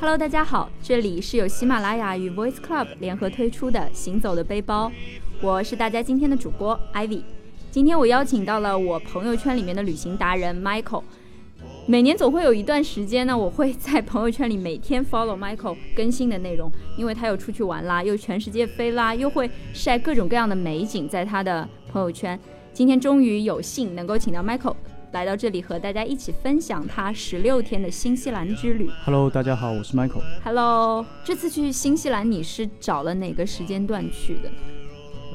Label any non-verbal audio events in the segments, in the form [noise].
Hello，大家好，这里是由喜马拉雅与 Voice Club 联合推出的《行走的背包》，我是大家今天的主播 Ivy。今天我邀请到了我朋友圈里面的旅行达人 Michael。每年总会有一段时间呢，我会在朋友圈里每天 follow Michael 更新的内容，因为他又出去玩啦，又全世界飞啦，又会晒各种各样的美景在他的朋友圈。今天终于有幸能够请到 Michael 来到这里，和大家一起分享他十六天的新西兰之旅。Hello，大家好，我是 Michael。Hello，这次去新西兰你是找了哪个时间段去的？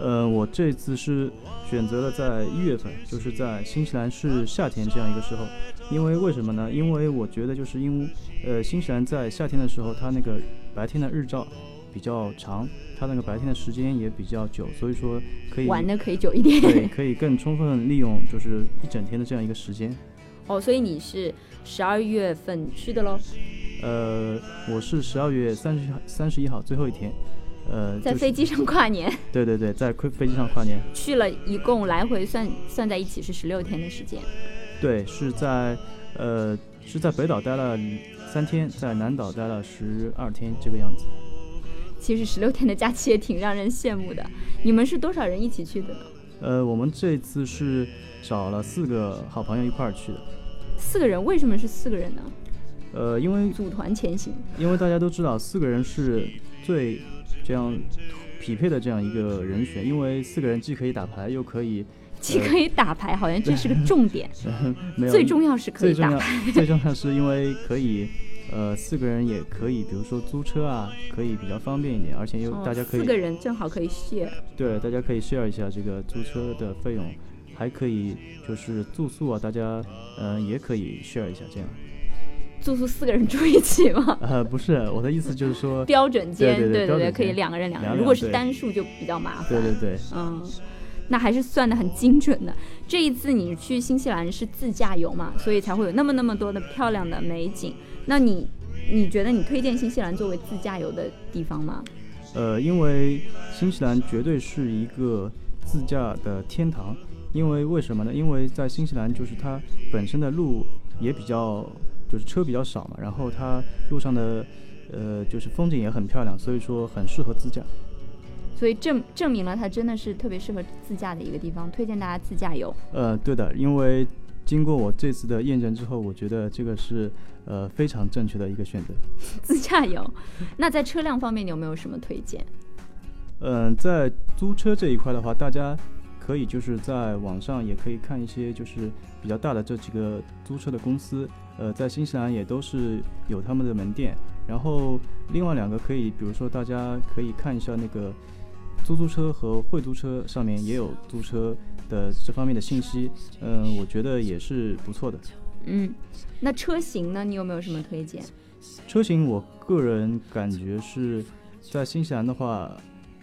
呃，我这次是选择了在一月份，就是在新西兰是夏天这样一个时候。因为为什么呢？因为我觉得就是因为呃，新西兰在夏天的时候，它那个白天的日照比较长，它那个白天的时间也比较久，所以说可以玩的可以久一点。对，可以更充分利用就是一整天的这样一个时间。哦，所以你是十二月份去的喽？呃，我是十二月三十三十一号最后一天，呃，在飞机上跨年，[laughs] 对对对，在飞飞机上跨年。去了一共来回算算在一起是十六天的时间。对，是在呃是在北岛待了三天，在南岛待了十二天这个样子。其实十六天的假期也挺让人羡慕的。你们是多少人一起去的呢？呃，我们这次是找了四个好朋友一块儿去的。四个人，为什么是四个人呢？呃，因为组团前行。因为大家都知道，四个人是最这样匹配的这样一个人选，因为四个人既可以打牌，又可以 [laughs] 既可以打牌，好像这是个重点。呃 [laughs] 没有最重要是可以打牌。最重要是因为可以。呃，四个人也可以，比如说租车啊，可以比较方便一点，而且又哦大家可以、四个人正好可以 share。对，大家可以 share 一下这个租车的费用，还可以就是住宿啊，大家嗯、呃也可以 share 一下这样。住宿四个人住一起吗？[laughs] 呃，不是，我的意思就是说，标准间，对对对可以两个人两个人。如果是单数就比较麻烦。对对对，嗯，那还是算的很精准的。这一次你去新西兰是自驾游嘛，所以才会有那么那么多的漂亮的美景。那你你觉得你推荐新西兰作为自驾游的地方吗？呃，因为新西兰绝对是一个自驾的天堂，因为为什么呢？因为在新西兰就是它本身的路也比较，就是车比较少嘛，然后它路上的呃就是风景也很漂亮，所以说很适合自驾。所以证证明了它真的是特别适合自驾的一个地方，推荐大家自驾游。呃，对的，因为经过我这次的验证之后，我觉得这个是呃非常正确的一个选择。[laughs] 自驾游，那在车辆方面你有没有什么推荐？嗯、在租车这一块的话，大家可以就是在网上也可以看一些就是比较大的这几个租车的公司，呃，在新西兰也都是有他们的门店。然后另外两个可以，比如说大家可以看一下那个租租车和会租车上面也有租车的这方面的信息，嗯、我觉得也是不错的。嗯，那车型呢？你有没有什么推荐？车型，我个人感觉是在新西兰的话，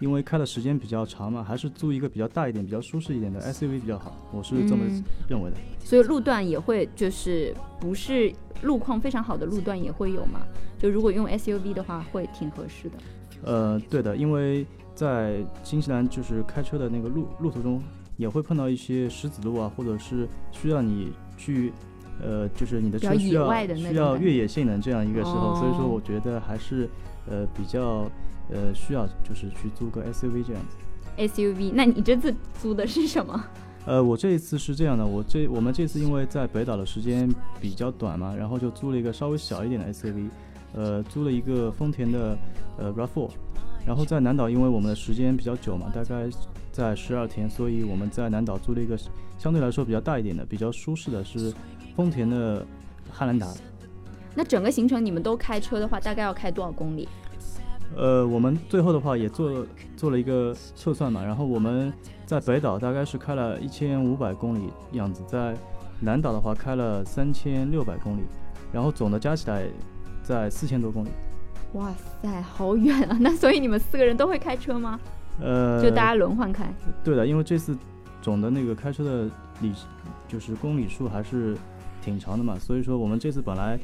因为开的时间比较长嘛，还是租一个比较大一点、比较舒适一点的 SUV 比较好，我是这么嗯认为的。所以路段也会就是不是路况非常好的路段也会有嘛？就如果用 SUV 的话，会挺合适的。呃，对的，因为在新西兰就是开车的那个路路途中，也会碰到一些石子路啊，或者是需要你去。呃，就是你的车需要需要越野性能这样一个时候，所以说哦我觉得还是呃比较呃需要就是去租个 SUV 这样子。SUV，那你这次租的是什么？呃，我这一次是这样的，我这我们这次因为在北岛的时间比较短嘛，然后就租了一个稍微小一点的 SUV，呃，租了一个丰田的呃 RAV4，然后在南岛因为我们的时间比较久嘛，大概在十二天，所以我们在南岛租了一个相对来说比较大一点的、比较舒适的是丰田的汉兰达。那整个行程你们都开车的话，大概要开多少公里？呃，我们最后的话也做做了一个测算嘛，然后我们在北岛大概是开了一千五百公里样子，在南岛的话开了三千六百公里，然后总的加起来在四千多公里。哇塞，好远啊！那所以你们四个人都会开车吗？呃，就大家轮换开。对的，因为这次总的那个开车的里就是公里数还是挺长的嘛，所以说我们这次本来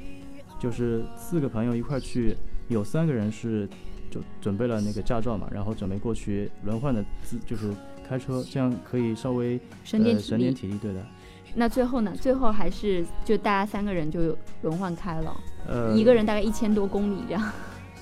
就是四个朋友一块去，有三个人是就准备了那个驾照嘛，然后准备过去轮换的自就是开车，这样可以稍微省点体力呃省点体力，对的。那最后呢？最后还是就大家三个人就轮换开了，呃，一个人大概一千多公里这样。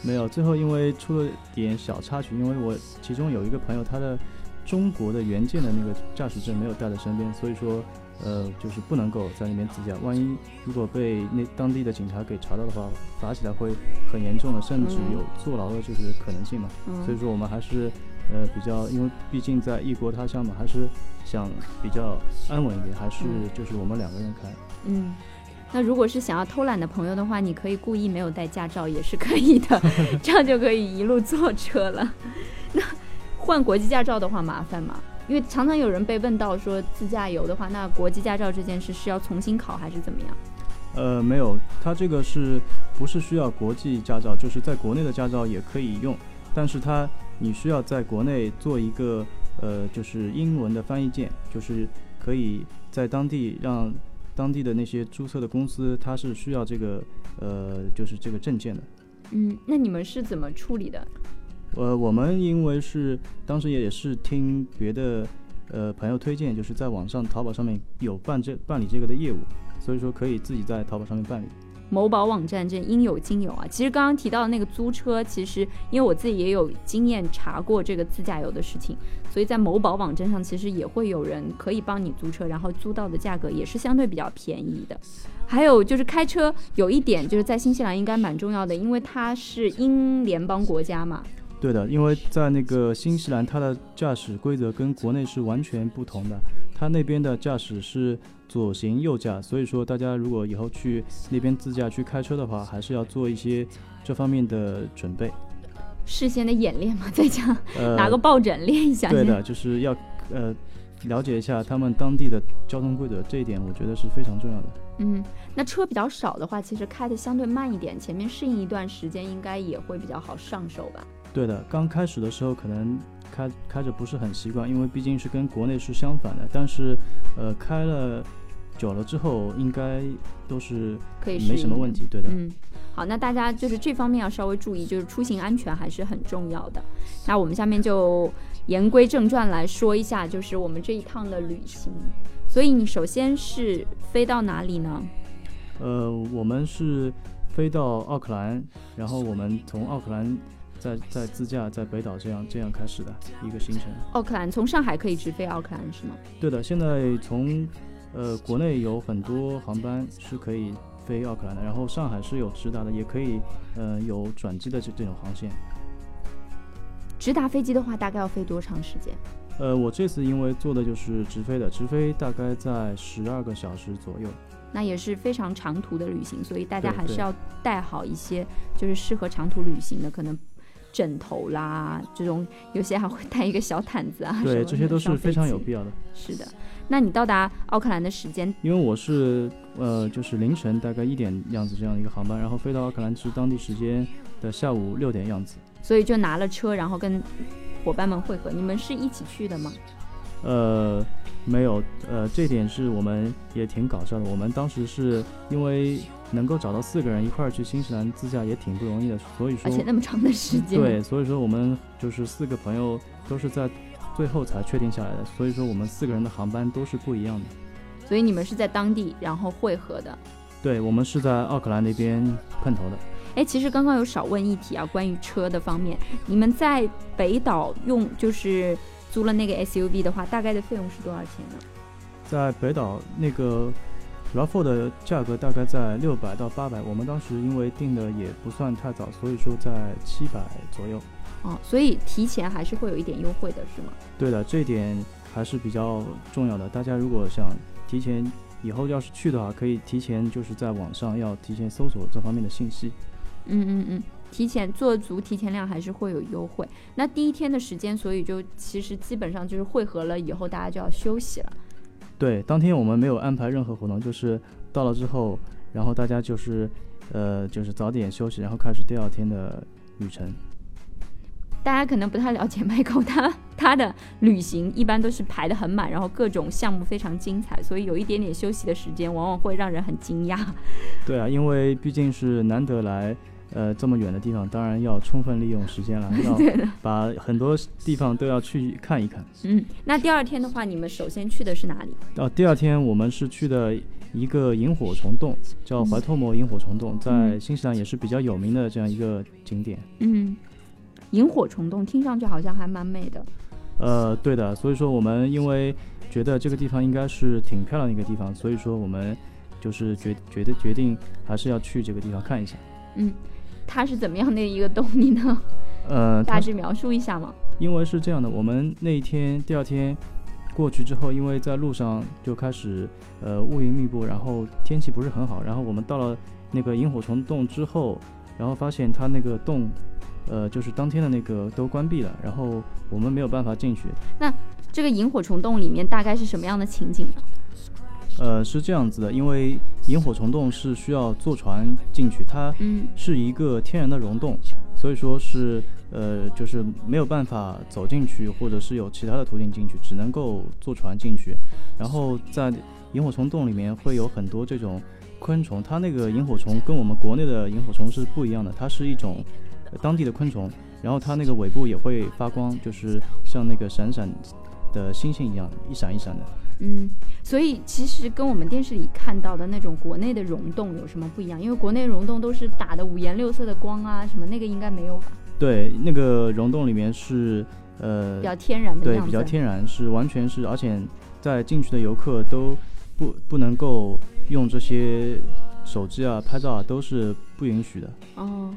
没有，最后因为出了点小插曲，因为我其中有一个朋友他的中国的原件的那个驾驶证没有带在身边，所以说呃就是不能够在那边自驾，万一如果被那当地的警察给查到的话，罚起来会很严重的，甚至嗯有坐牢的就是可能性嘛。所以嗯，说我们还是呃比较，因为毕竟在异国他乡嘛，还是想比较安稳一点，还是嗯就是我们两个人开。嗯。那如果是想要偷懒的朋友的话，你可以故意没有带驾照也是可以的，[laughs] 这样就可以一路坐车了。[laughs] 那换国际驾照的话麻烦吗？因为常常有人被问到说自驾游的话，那国际驾照这件事是要重新考还是怎么样？呃，没有，它这个是不是需要国际驾照？就是在国内的驾照也可以用，但是它你需要在国内做一个呃，就是英文的翻译件，就是可以在当地让当地的那些注册的公司，它是需要这个呃，就是这个证件的。嗯，那你们是怎么处理的？呃，我们因为是当时也是听别的呃朋友推荐，就是在网上淘宝上面有办这办理这个的业务，所以说可以自己在淘宝上面办理。某宝网站这应有尽有啊。其实刚刚提到的那个租车，其实因为我自己也有经验查过这个自驾游的事情，所以在某宝网站上其实也会有人可以帮你租车，然后租到的价格也是相对比较便宜的。还有就是开车有一点就是在新西兰应该蛮重要的，因为它是英联邦国家嘛。对的，因为在那个新西兰，它的驾驶规则跟国内是完全不同的。它那边的驾驶是左行右驾，所以说大家如果以后去那边自驾去开车的话，还是要做一些这方面的准备。事先的演练嘛，在家呃，拿个抱枕练一下。对的，就是要呃了解一下他们当地的交通规则，这一点我觉得是非常重要的。嗯，那车比较少的话，其实开的相对慢一点，前面适应一段时间，应该也会比较好上手吧。对的，刚开始的时候可能开开着不是很习惯，因为毕竟是跟国内是相反的。但是，呃，开了久了之后，应该都是可以没什么问题。对的，嗯，好，那大家就是这方面要稍微注意，就是出行安全还是很重要的。那我们下面就言归正传来说一下，就是我们这一趟的旅行。所以你首先是飞到哪里呢？呃，我们是飞到奥克兰，然后我们从奥克兰再再自驾在北岛这样这样开始的一个行程。奥克兰，从上海可以直飞奥克兰是吗？对的，现在从呃国内有很多航班是可以飞奥克兰的，然后上海是有直达的，也可以呃有转机的这这种航线。直达飞机的话，大概要飞多长时间？呃，我这次因为坐的就是直飞的，直飞大概在十二个小时左右。那也是非常长途的旅行，所以大家还是要带好一些，就是适合长途旅行的，可能枕头啦，这种有些还会带一个小毯子啊，对，这些都是非常有必要的。是的，那你到达奥克兰的时间，因为我是呃就是凌晨大概一点样子这样一个航班，然后飞到奥克兰是当地时间的下午六点样子。所以就拿了车，然后跟伙伴们会合。你们是一起去的吗？呃，没有，呃，这点是我们也挺搞笑的。我们当时是因为能够找到四个人一块儿去新西兰自驾也挺不容易的，所以说而且那么长的时间，对，，所以说我们就是四个朋友都是在最后才确定下来的，所以说我们四个人的航班都是不一样的。所以你们是在当地然后会合的。对，我们是在奥克兰那边碰头的。哎，其实刚刚有少问一题啊，关于车的方面，你们在北岛用就是租了那个 SUV 的话，大概的费用是多少钱呢？在北岛那个 RAV4 的价格大概在六百到八百，我们当时因为定的也不算太早，所以说在七百左右。哦，所以提前还是会有一点优惠的，是吗？对的，这一点还是比较重要的。大家如果想提前以后要是去的话，可以提前就是在网上要提前搜索这方面的信息。嗯嗯嗯，提前做足提前量还是会有优惠。那第一天的时间，所以就其实基本上就是汇合了以后，大家就要休息了。对，当天我们没有安排任何活动，就是到了之后，然后大家就是呃就是早点休息，然后开始第二天的旅程。大家可能不太了解 [laughs] Michael，他他的旅行一般都是排得很满，然后各种项目非常精彩，所以有一点点休息的时间，往往会让人很惊讶。对啊，因为毕竟是难得来呃这么远的地方，当然要充分利用时间了，[laughs] 要把很多地方都要去看一看。嗯，那第二天的话，你们首先去的是哪里？哦第二天我们是去的一个萤火虫洞，叫怀托摩萤火虫洞，在嗯新西兰也是比较有名的这样一个景点。嗯，萤火虫洞听上去好像还蛮美的。呃，对的，所以说我们因为觉得这个地方应该是挺漂亮的一个地方，所以说我们就是决决定决定还是要去这个地方看一下。嗯，它是怎么样的一个动力呢 [laughs] 呃，大致描述一下吗？因为是这样的，我们那一天第二天过去之后，因为在路上就开始呃乌云密布，然后天气不是很好，然后我们到了那个萤火虫洞之后，然后发现它那个洞。呃，就是当天的那个都关闭了，然后我们没有办法进去。那这个萤火虫洞里面大概是什么样的情景呢？呃，是这样子的，因为萤火虫洞是需要坐船进去，它嗯是一个天然的溶洞，所以说是呃，就是没有办法走进去，或者是有其他的途径进去，只能够坐船进去。然后在萤火虫洞里面会有很多这种昆虫，它那个萤火虫跟我们国内的萤火虫是不一样的，它是一种、呃当地的昆虫，然后它那个尾部也会发光，就是像那个闪闪的星星一样，一闪一闪的。嗯，所以其实跟我们电视里看到的那种国内的溶洞有什么不一样？因为国内溶洞都是打的五颜六色的光啊，什么那个应该没有吧？对，那个溶洞里面是呃比较天然的对，比较天然，是完全是，而且在进去的游客都不不能够用这些手机啊、拍照啊，都是不允许的。哦，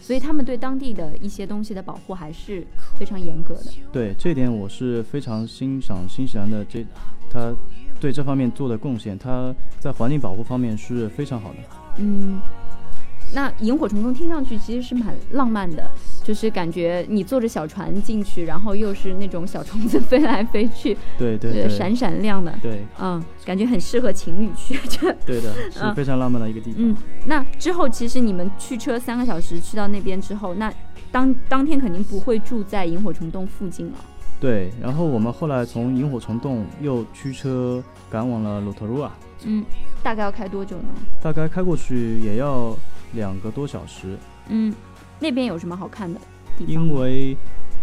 所以他们对当地的一些东西的保护还是非常严格的。对这点，我是非常欣赏新西兰的这他对这方面做的贡献，他在环境保护方面是非常好的。嗯，那萤火虫洞听上去其实是蛮浪漫的，就是感觉你坐着小船进去，然后又是那种小虫子飞来飞去，呃，对对对，闪闪亮的，对嗯，感觉很适合情侣去。这 [laughs] 对的，[laughs] 是嗯非常浪漫的一个地方。嗯，那之后其实你们驱车三个小时去到那边之后，那当当天肯定不会住在萤火虫洞附近了。对，然后我们后来从萤火虫洞又驱车赶往了鲁特鲁瓦，嗯，大概要开多久呢？大概开过去也要两个多小时。嗯，那边有什么好看的地方？因为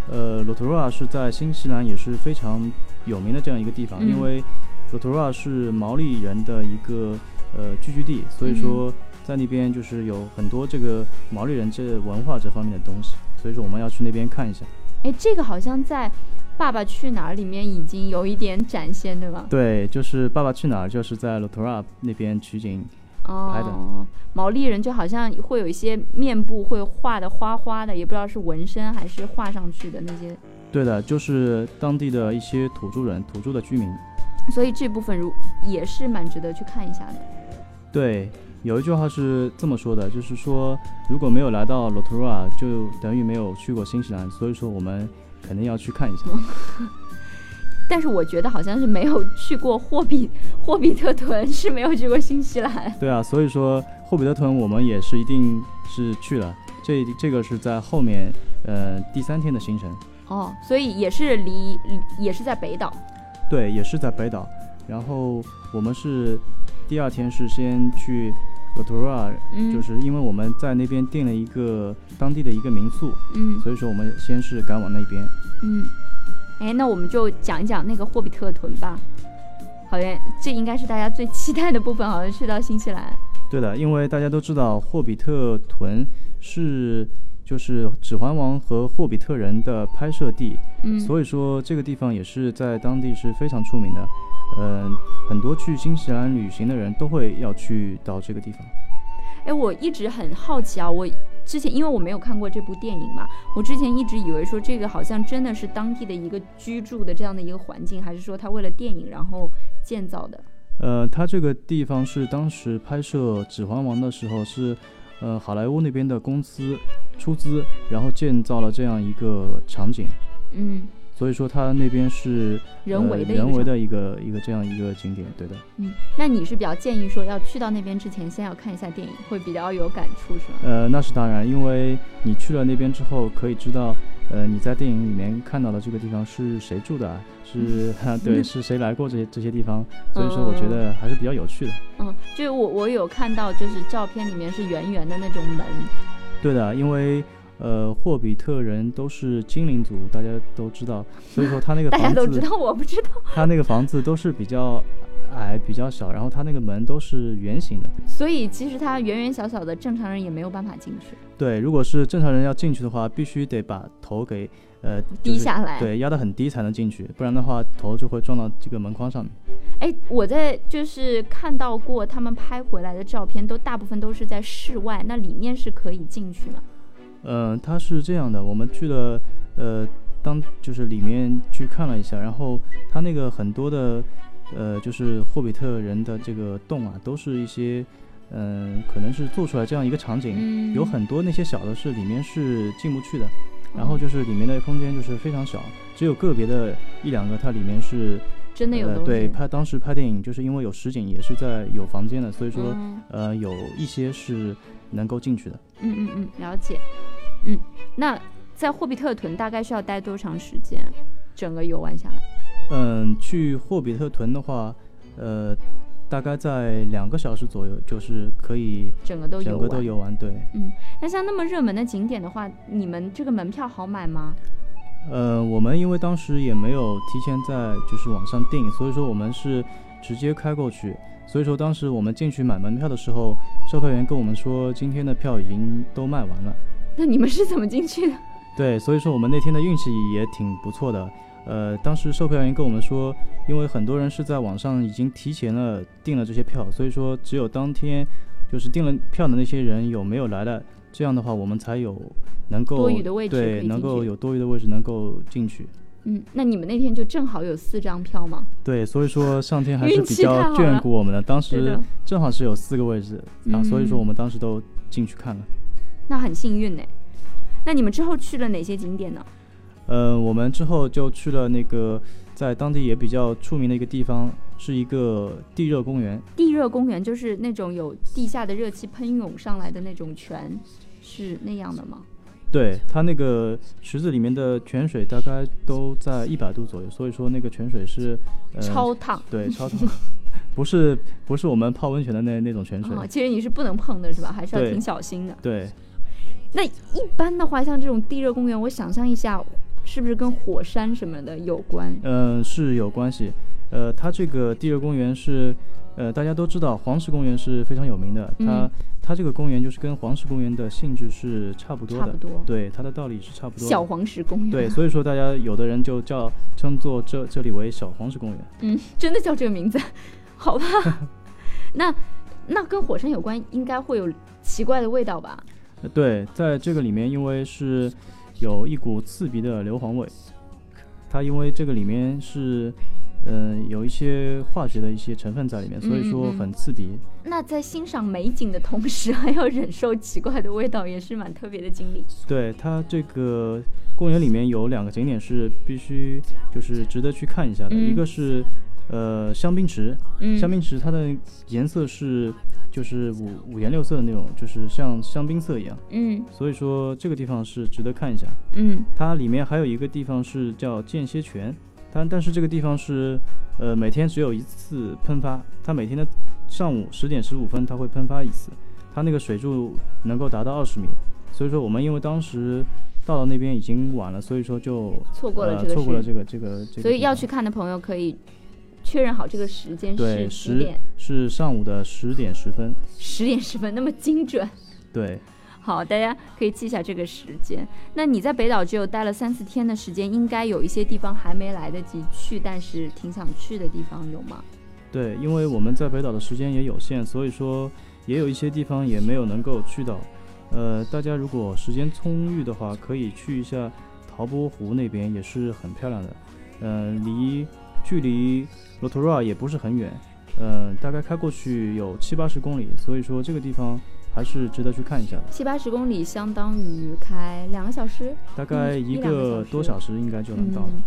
呃，罗托罗瓦是在新西兰也是非常有名的这样一个地方，嗯因为罗托罗瓦是毛利人的一个呃聚居地，所以说在那边就是有很多这个毛利人这文化这方面的东西，所以说我们要去那边看一下。哎，这个好像在《爸爸去哪儿》里面已经有一点展现，对吧？对，就是《爸爸去哪儿》就是在罗托罗瓦那边取景，拍的哦，毛利人就好像会有一些面部会画的花花的，也不知道是纹身还是画上去的那些，对的，就是当地的一些土著人、土著的居民。所以这部分如也是蛮值得去看一下的。对，有一句话是这么说的，就是说如果没有来到罗托罗瓦，就等于没有去过新西兰，所以说我们肯定要去看一下。[laughs] 但是我觉得好像是没有去过霍比霍比特屯，是没有去过新西兰。对啊，所以说霍比特屯我们也是一定是去了，这这个是在后面呃第三天的行程，哦，所以也是离也是在北岛。对，也是在北岛。然后我们是第二天是先去罗托罗瓦，嗯，就是因为我们在那边订了一个当地的一个民宿，嗯所以说我们先是赶往那边。嗯，哎，那我们就讲一讲那个霍比特屯吧。好像这应该是大家最期待的部分，好像去到新西兰。对的，因为大家都知道霍比特屯是就是《指环王》和霍比特人的拍摄地，嗯，所以说这个地方也是在当地是非常出名的。嗯、很多去新西兰旅行的人都会要去到这个地方。哎，我一直很好奇啊，我之前因为我没有看过这部电影嘛，我之前一直以为说这个好像真的是当地的一个居住的这样的一个环境，还是说他为了电影然后建造的？呃，它这个地方是当时拍摄《指环王》的时候是，呃，好莱坞那边的公司出资，然后建造了这样一个场景，嗯，所以说它那边是人为的人为的一个一个这样一个景点，对的。嗯，那你是比较建议说要去到那边之前先要看一下电影，会比较有感触是吗？呃，那是当然，因为你去了那边之后，可以知道，呃，你在电影里面看到的这个地方是谁住的啊，是、[laughs] 对，是谁来过这些这些地方，所以说我觉得还是比较有趣的。嗯，就是我我有看到就是照片里面是圆圆的那种门，对的，因为呃，霍比特人都是精灵族，大家都知道，所以说他那个 [laughs] 大家，都知道，我不知道。他那个房子都是比较矮、比较小，然后他那个门都是圆形的。所以其实它圆圆小小的，正常人也没有办法进去，对，如果是正常人要进去的话，必须得把头给呃就是低下来。对，压得很低才能进去，不然的话头就会撞到这个门框上面。哎，我在就是看到过他们拍回来的照片，都大部分都是在室外，那里面是可以进去吗？嗯、它是这样的，我们去了，呃，当就是里面去看了一下，然后它那个很多的，呃，就是霍比特人的这个洞啊，都是一些，嗯、可能是做出来这样一个场景，嗯，有很多那些小的是里面是进不去的，然后就是里面的空间就是非常小，只有个别的一两个它里面是，呃，真的有东西。对，拍当时拍电影就是因为有实景，也是在有房间的，所以说，嗯呃，有一些是能够进去的。嗯嗯嗯，了解。嗯，那在霍比特屯大概需要待多长时间？整个游玩下来？嗯，去霍比特屯的话，呃，大概在两个小时左右，就是可以整个都游整玩。个都游完。对，那像那么热门的景点的话，你们这个门票好买吗？呃，我们因为当时也没有提前在就是网上订，所以说我们是直接开过去。所以说当时我们进去买门票的时候，售票员跟我们说今天的票已经都卖完了。那你们是怎么进去的？[laughs] 对，所以说我们那天的运气也挺不错的。呃，当时售票员跟我们说，因为很多人是在网上已经提前了订了这些票，所以说只有当天就是订了票的那些人有没有来了，这样的话我们才有能够多余的位置对，能够有多余的位置能够进去。嗯，那你们那天就正好有四张票吗？对，所以说上天还是比较眷顾我们的，当时正好是有四个位置，然后所以说嗯我们当时都进去看了。那很幸运呢。那你们之后去了哪些景点呢？呃，我们之后就去了那个在当地也比较出名的一个地方，是一个地热公园。地热公园就是那种有地下的热气喷涌上来的那种泉，是那样的吗？对，它那个池子里面的泉水大概都在一百度左右，所以说那个泉水是呃超烫。对超烫，[laughs] 不是不是我们泡温泉的那那种泉水。哦，其实你是不能碰的，是吧？还是要挺小心的。对，那一般的话，像这种地热公园，我想象一下，是不是跟火山什么的有关？嗯、是有关系。呃，它这个地热公园是，呃，大家都知道黄石公园是非常有名的，它、嗯它这个公园就是跟黄石公园的性质是差不多的，差不多。对，它的道理是差不多的。小黄石公园。对，所以说大家有的人就叫称作这这里为小黄石公园。嗯，真的叫这个名字，[laughs] 好吧？[laughs] 那那跟火山有关，应该会有奇怪的味道吧？呃对，在这个里面，因为是有一股刺鼻的硫磺味，它因为这个里面是，嗯、有一些化学的一些成分在里面，所以说很刺鼻。那在欣赏美景的同时，还要忍受奇怪的味道，也是蛮特别的经历。对，它这个公园里面有两个景点是必须就是值得去看一下的，嗯。一个是呃香槟池，嗯，香槟池它的颜色是就是五五颜六色的那种，就是像香槟色一样，嗯。所以说这个地方是值得看一下。嗯。它里面还有一个地方是叫间歇泉，但但是这个地方是呃每天只有一次喷发，它每天的上午十点十五分它会喷发一次，它那个水柱能够达到二十米，所以说我们因为当时到了那边已经晚了，所以说就错过了这个呃错过了这个这个这个，所以要去。看的朋友可以确认好这个时间是几点，是上午的十点十分，十点十分，那么精准。对，好，大家可以记下这个时间。那你在北岛只有待了三四天的时间，应该有一些地方还没来得及去，但是挺想去的地方有吗？对，因为我们在北岛的时间也有限，所以说也有一些地方也没有能够去到。呃，大家如果时间充裕的话，可以去一下陶波湖那边，也是很漂亮的。嗯、离距离罗托拉也不是很远，嗯、大概开过去有七八十公里，所以说这个地方还是值得去看一下的。七八十公里相当于开两个小时，大概一一个多小时应该就能到了。嗯。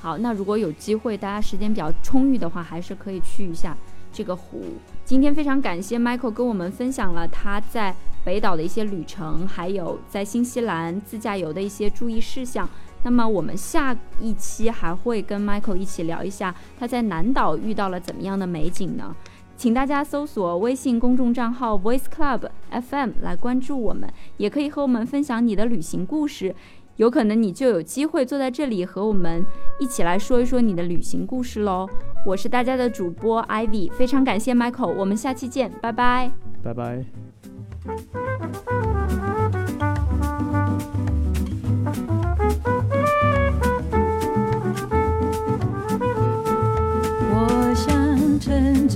好，那如果有机会，大家时间比较充裕的话，还是可以去一下这个湖。今天非常感谢 Michael 跟我们分享了他在北岛的一些旅程，还有在新西兰自驾游的一些注意事项。那么我们下一期还会跟 Michael 一起聊一下他在南岛遇到了怎么样的美景呢？请大家搜索微信公众账号 Voice Club FM 来关注我们，也可以和我们分享你的旅行故事。有可能你就有机会坐在这里和我们一起来说一说你的旅行故事喽。我是大家的主播 Ivy，非常感谢 Michael，我们下期见，拜拜。拜拜。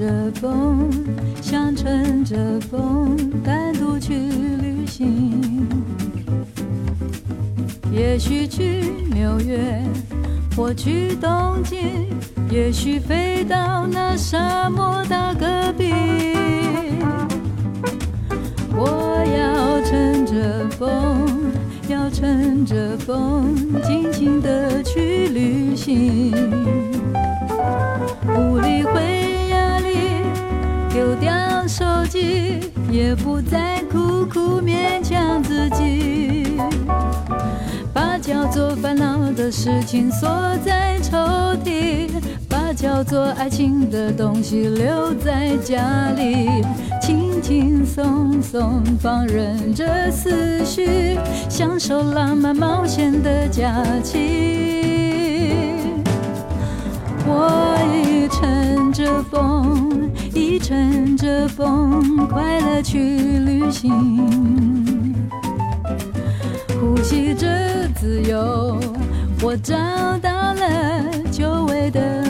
着风，想乘着风，单独去旅行。也许去纽约，或去东京，也许飞到那沙漠大戈壁。我要乘着风，要乘着风，尽情的去旅行。己，也不再苦苦勉强自己。把叫做烦恼的事情锁在抽屉，把叫做爱情的东西留在家里，轻轻松松放任着思绪，享受浪漫冒险的假期。我已乘着风，乘着风，快乐去旅行。呼吸着自由，我找到了久违的